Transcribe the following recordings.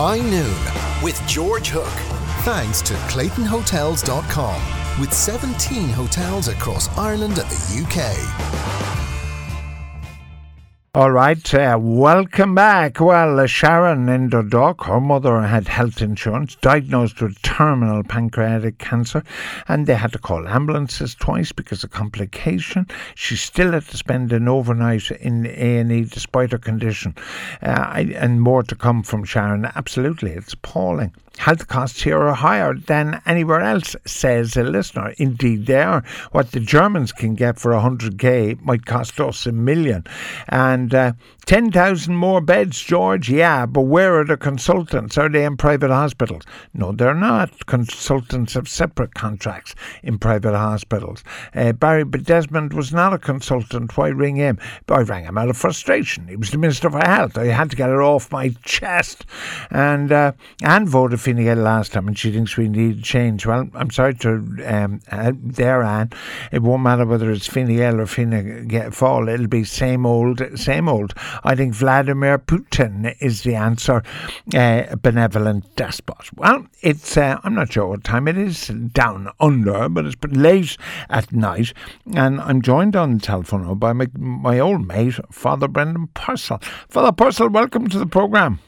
High Noon with George Hook. Thanks to ClaytonHotels.com with 17 hotels across Ireland and the UK. All right, uh, welcome back. Well, uh, Sharon in Dundalk, her mother had health insurance, diagnosed with terminal pancreatic cancer, and they had to call ambulances twice because of complication. She still had to spend an overnight in A&E despite her condition. Uh, I, and more to come from Sharon. Absolutely, it's appalling. Health costs here are higher than anywhere else, says a listener. Indeed, they are. What the Germans can get for 100k might cost us a million. And uh, 10,000 more beds, George? Yeah, but where are the consultants? Are they in private hospitals? No, they're not. Consultants have separate contracts in private hospitals. Uh, Barry Desmond was not a consultant. Why ring him? I rang him out of frustration. He was the Minister for Health. I had to get it off my chest. And uh, Anne voted Fine Gael last time and she thinks we need change. Well, I'm sorry to um, uh, there, Anne. It won't matter whether it's Fine Gael or Fine Gael It'll be same old, same old. I think Vladimir Putin is the answer, uh, benevolent despot. Well, it's, uh, I'm not sure what time it is down under, but it's late at night. And I'm joined on the telephone by my, my old mate, Father Brendan Purcell. Father Purcell, welcome to the programme.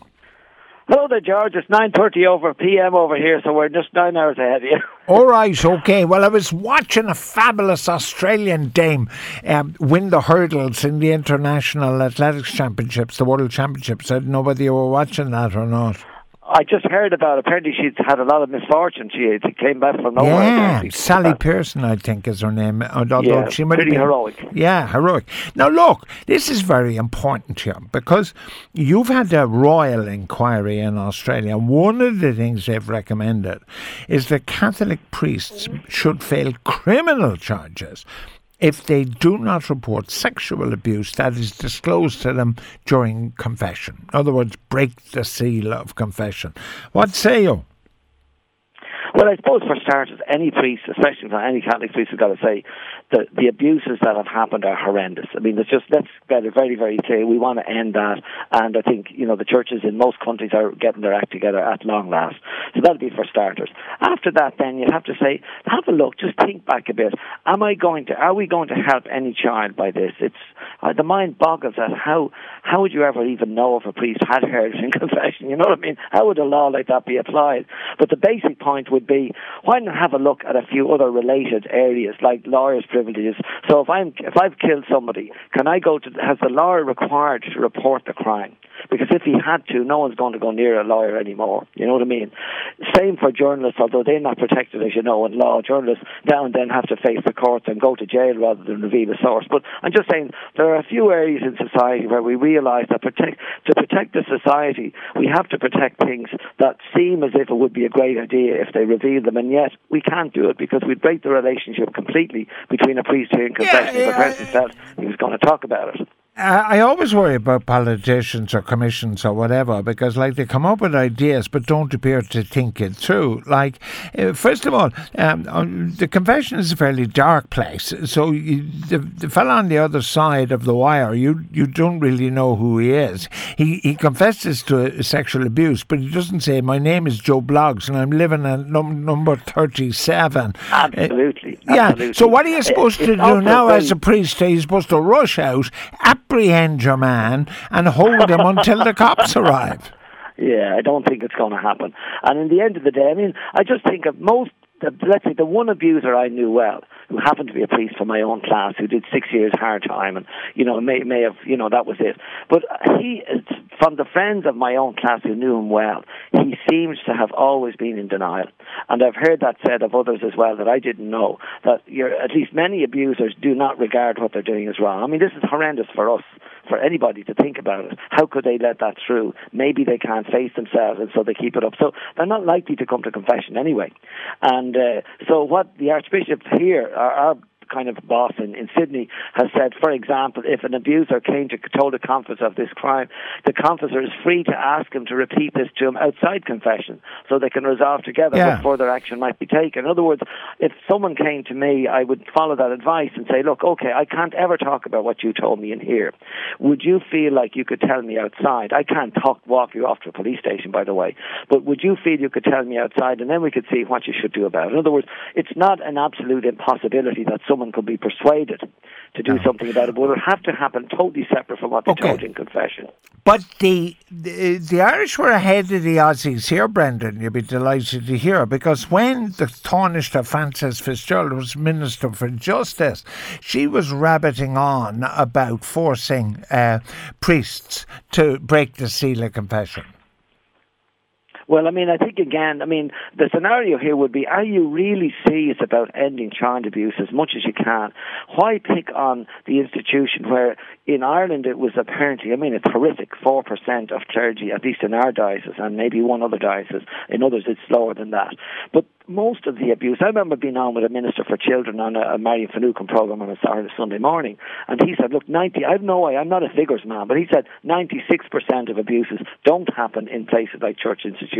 Hello there, George. It's 9.30 over PM over here, so we're just nine hours ahead of you. All right, okay. Well, I was watching a fabulous Australian dame um, win the hurdles in the International Athletics Championships, the World Championships. I don't know whether you were watching that or not. I just heard about. It. Apparently, she's had a lot of misfortune. She, uh, she came back from nowhere. Yeah, Sally Pearson, I think, is her name. Although yeah, she might pretty be heroic. Yeah, heroic. Now, look, this is very important here because you've had a royal inquiry in Australia. One of the things they've recommended is that Catholic priests should fail criminal charges if they do not report sexual abuse that is disclosed to them during confession. In other words, break the seal of confession. What say you? Well, I suppose for starters, any priest, especially any Catholic priest, has got to say that the abuses that have happened are horrendous. I mean, it's just let's get it very, very clear. We want to end that, and I think you know the churches in most countries are getting their act together at long last. So that'll be for starters. After that, then you have to say, have a look, just think back a bit. Am I going to? Are we going to help any child by this? It's uh, the mind boggles at how how would you ever even know if a priest had heard in confession? You know what I mean? How would a law like that be applied? But the basic point would be why not have a look at a few other related areas like lawyers' privileges? So if I'm if I've killed somebody, can I go to has the lawyer required to report the crime? Because if he had to, no one's going to go near a lawyer anymore. You know what I mean? Same for journalists, although they're not protected, as you know, in law. Journalists now and then have to face the courts and go to jail rather than reveal a source. But I'm just saying there are a few areas in society where we realise that protect, to protect the society, we have to protect things that seem as if it would be a great idea if they reveal them, and yet we can't do it because we'd break the relationship completely between a priest hearing confession yeah, yeah, the person said he was going to talk about it. I always worry about politicians or commissions or whatever because, like, they come up with ideas but don't appear to think it through. Like, uh, first of all, um, uh, the confession is a fairly dark place. So, you, the, the fellow on the other side of the wire, you you don't really know who he is. He he confesses to sexual abuse, but he doesn't say, "My name is Joe Bloggs and I'm living at num- number 37. Absolutely. Yeah. Absolutely. So, what are you supposed it, to do now as a priest? Are you supposed to rush out? apprehend your man and hold him until the cops arrive. Yeah, I don't think it's going to happen. And in the end of the day, I mean, I just think of most, the, let's say, the one abuser I knew well, who happened to be a priest from my own class, who did six years hard time, and you know, may may have, you know, that was it. But he, from the friends of my own class who knew him well, he seems to have always been in denial. And I've heard that said of others as well that I didn't know that you're, at least many abusers do not regard what they're doing as wrong. I mean, this is horrendous for us for anybody to think about it. How could they let that through? Maybe they can't face themselves, and so they keep it up. So they're not likely to come to confession anyway. And uh, so what the Archbishop here, our, our kind of boss in, in Sydney has said, for example, if an abuser came to told a confessor of this crime, the confessor is free to ask him to repeat this to him outside confession, so they can resolve together Yeah. what further action might be taken. In other words, if someone came to me, I would follow that advice and say, look, okay, I can't ever talk about what you told me in here. Would you feel like you could tell me outside? I can't talk, walk you off to a police station, by the way, but would you feel you could tell me outside, and then we could see what you should do about it? In other words, it's not an absolute impossibility that someone could be persuaded to do something about it, but it would have to happen totally separate from what they Okay. told in confession. But the, the the Irish were ahead of the Aussies here, Brendan. You'll be delighted to hear because when the Taoiseach Frances Fitzgerald was Minister for Justice, she was rabbiting on about forcing uh, priests to break the seal of confession. Well, I mean, I think again, I mean, the scenario here would be: Are you really serious about ending child abuse as much as you can? Why pick on the institution where, in Ireland, it was apparently, I mean, it's horrific. Four percent of clergy, at least in our diocese, and maybe one other diocese. In others, it's lower than that. But most of the abuse, I remember being on with a minister for children on a, a Marian Finucane program on a Saturday Sunday morning, and he said, "Look, ninety. I have no way. I'm not a figures man, but he said ninety-six percent of abuses don't happen in places like church institutions.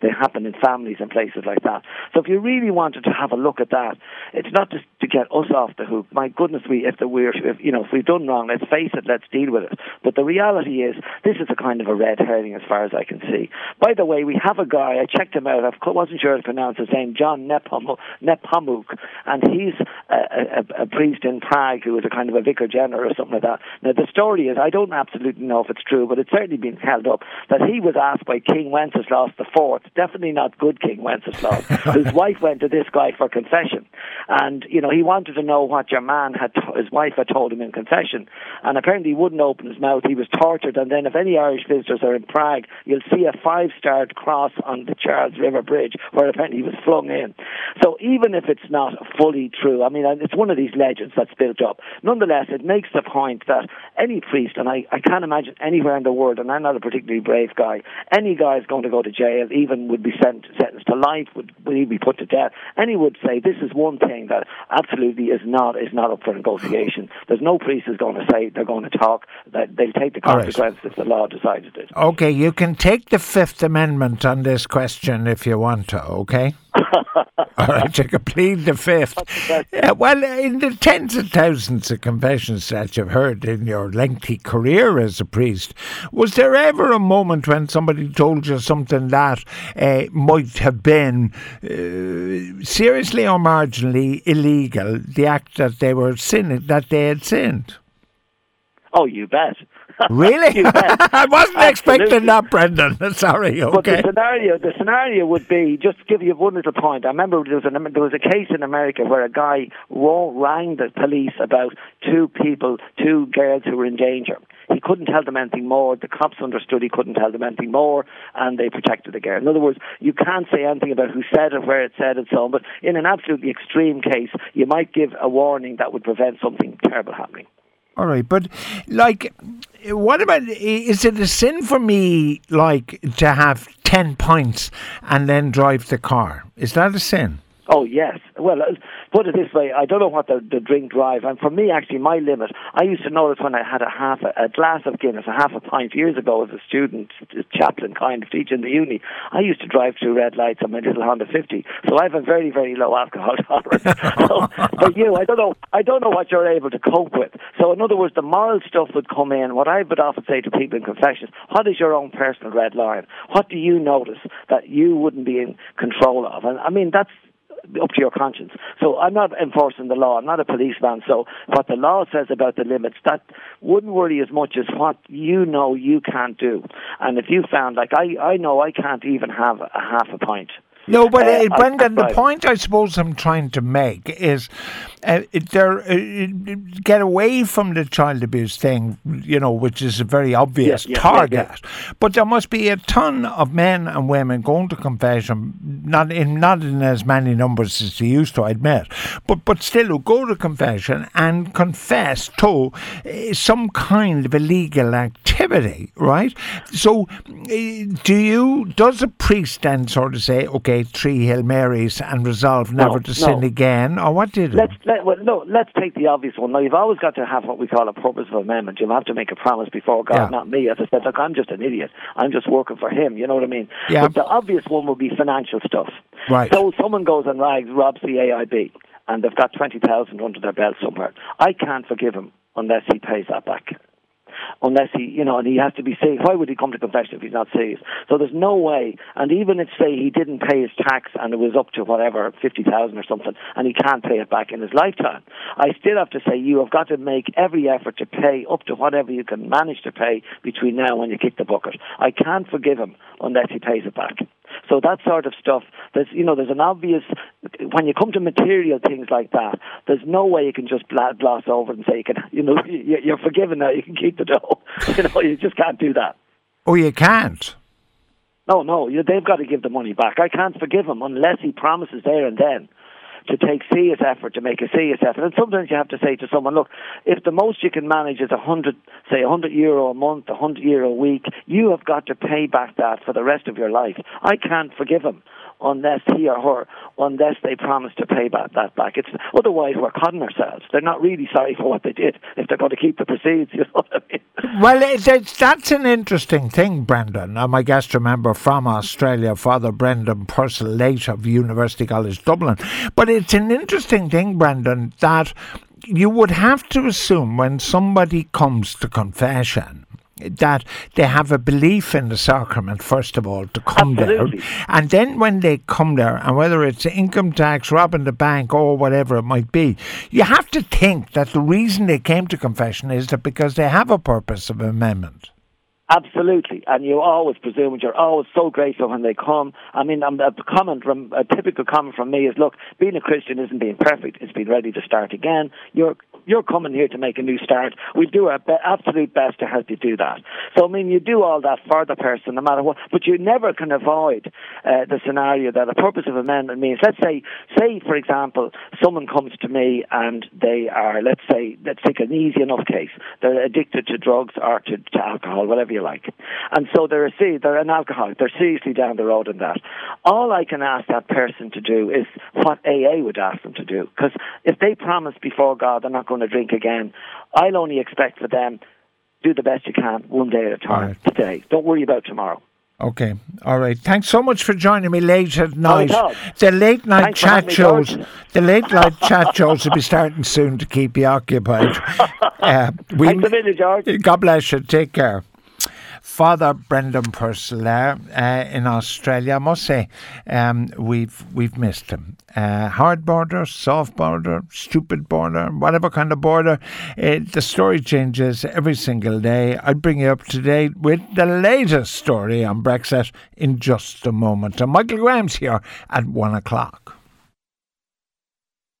They happen in families and places like that. So if you really wanted to have a look at that, it's not just to get us off the hook. My goodness, we if the we're if, you know if we've done wrong, let's face it, let's deal with it. But the reality is, this is a kind of a red herring as far as I can see. By the way, we have a guy. I checked him out. I wasn't sure how to pronounce his name. John Nepomuk, Nepomuk, and he's a, a, a priest in Prague who is a kind of a vicar general or something like that. Now the story is, I don't absolutely know if it's true, but it's certainly been held up that he was asked by King Wenceslas the Fourth, definitely not good King Wenceslaus, whose wife went to this guy for confession, and you know he wanted to know what your man had, to- his wife had told him in confession, and apparently he wouldn't open his mouth. He was tortured, and then if any Irish visitors are in Prague, you'll see a five-starred cross on the Charles River Bridge where apparently he was flung in. So even if it's not fully true, I mean, it's one of these legends that's built up. Nonetheless, it makes the point that any priest, and I, I can't imagine anywhere in the world, and I'm not a particularly brave guy, any guy is going to go to jail, even would be sent, sentenced to life, would, would he be put to death, And he would say this is one thing that absolutely is not is not up for negotiation. There's no priest is going to say they're going to talk, that they'll take the All right. consequences if the law decided it. Okay, you can take the Fifth Amendment on this question if you want to, okay? All right, you can plead the Fifth. Yeah, well, in the tens of thousands of confessions that you've heard in your lengthy career as a priest, was there ever a moment when somebody told you something that uh, might have been uh, seriously or marginally illegal, the act that they were sinning, that they had sinned? Oh, you bet. Really? I wasn't expecting that, Brendan. Sorry, Okay. But the scenario, the scenario would be just to give you one little point. I remember there was, an, there was a case in America where a guy rang the police about two people, two girls who were in danger. He couldn't tell them anything more. The cops understood he couldn't tell them anything more, and they protected the girl. In other words, you can't say anything about who said it, where it said it, so on. But in an absolutely extreme case, you might give a warning that would prevent something terrible happening. All right, but like, what about? Is it a sin for me, like, to have ten pints and then drive the car? Is that a sin? Oh yes. Well, uh, put it this way: I don't know what the, the drink drive, and for me, actually, my limit. I used to notice when I had a half a, a glass of Guinness, a half a pint years ago as a student, chaplain kind of teaching the uni. I used to drive through red lights on my little Honda 50, so I have a very very low alcohol tolerance. so for you, I don't know. I don't know what you're able to cope with. So in other words, the moral stuff would come in. What I would often say to people in confessions: What is your own personal red line? What do you notice that you wouldn't be in control of? And I mean, that's up to your conscience. So I'm not enforcing the law. I'm not a policeman. So what the law says about the limits, that wouldn't worry as much as what you know you can't do. And if you found, like I, I know I can't even have a half a pint. No, but Uh, uh, Brendan, the point I suppose I'm trying to make is uh, there uh, get away from the child abuse thing, you know, which is a very obvious Yeah, yeah, yeah, target. yeah. But there must be a ton of men and women going to confession, not in not in as many numbers as they used to, I admit, but but still who go to confession and confess to uh, some kind of illegal activity, right? So, uh, do you? Does a priest then sort of say, okay? Say three Hail Marys and resolve never No, to no. sin again, or what did Let's it? let, well, no. Let's take the obvious one. Now you've always got to have what we call a purpose of amendment. You'll have to make a promise before God, Yeah. not me. As I said, look, I'm just an idiot. I'm just working for Him. You know what I mean? Yeah. But the obvious one would be financial stuff. Right. So someone goes and rags, robs the AIB, and they've got twenty thousand under their belt somewhere. I can't forgive him unless he pays that back. Unless he, you know, and he has to be safe. Why would he come to confession if he's not safe? So there's no way. And even if, say, he didn't pay his tax and it was up to whatever fifty thousand or something, and he can't pay it back in his lifetime, I still have to say you have got to make every effort to pay up to whatever you can manage to pay between now and you kick the bucket. I can't forgive him unless he pays it back. So that sort of stuff, there's you know, there's an obvious when you come to material things like that, there's no way you can just gloss over and say you can, you know, you- you're forgiven now, you can keep the dough. You know, you just can't do that. Oh, you can't. No, no, you, they've got to give the money back. I can't forgive him unless he promises there and then to take serious effort to make a serious effort. And sometimes you have to say to someone, look, if the most you can manage is a hundred, say a hundred euro a month, a hundred euro a week, you have got to pay back that for the rest of your life. I can't forgive him unless he or her, unless they promise to pay back that back. It's otherwise we're conning ourselves. They're not really sorry for what they did if they're going to keep the proceeds. You know what I mean? Well, it, it's, that's an interesting thing, Brendan. I'm guest remember from Australia, Father Brendan Purcell, late of University College Dublin. But it's an interesting thing, Brendan, that you would have to assume when somebody comes to confession that they have a belief in the sacrament, first of all, to come Absolutely. there. And then when they come there, and whether it's income tax, robbing the bank, or whatever it might be, you have to think that the reason they came to confession is that because they have a purpose of amendment. Absolutely, and you always presume you're always so grateful when they come. I mean, um, a comment from a typical comment from me is, "Look, being a Christian isn't being perfect; it's being ready to start again. You're you're coming here to make a new start. We do our be- absolute best to help you do that. So, I mean, you do all that for the person, no matter what. But you never can avoid uh, the scenario that a purpose of amendment means. Let's say, say for example, someone comes to me and they are, let's say, let's take an easy enough case. They're addicted to drugs or to, to alcohol, whatever you like, and so they're a they're an alcoholic. They're seriously down the road in that. All I can ask that person to do is what AA would ask them to do, because if they promise before God they're not going to drink again, I'll only expect for them do the best you can one day at a time Right. today. Don't worry about tomorrow. Okay, all right. Thanks so much for joining me late at night. The late night Thanks chat me, shows. The late night chat shows will be starting soon to keep you occupied. Uh, we, Thanks a million, George. God bless you. Take care. Father Brendan Purcell uh, in Australia. I must say, um, we've we've missed him. Uh, hard border, soft border, stupid border, whatever kind of border. Uh, the story changes every single day. I'll bring you up to date with the latest story on Brexit in just a moment. And Michael Graham's here at one o'clock.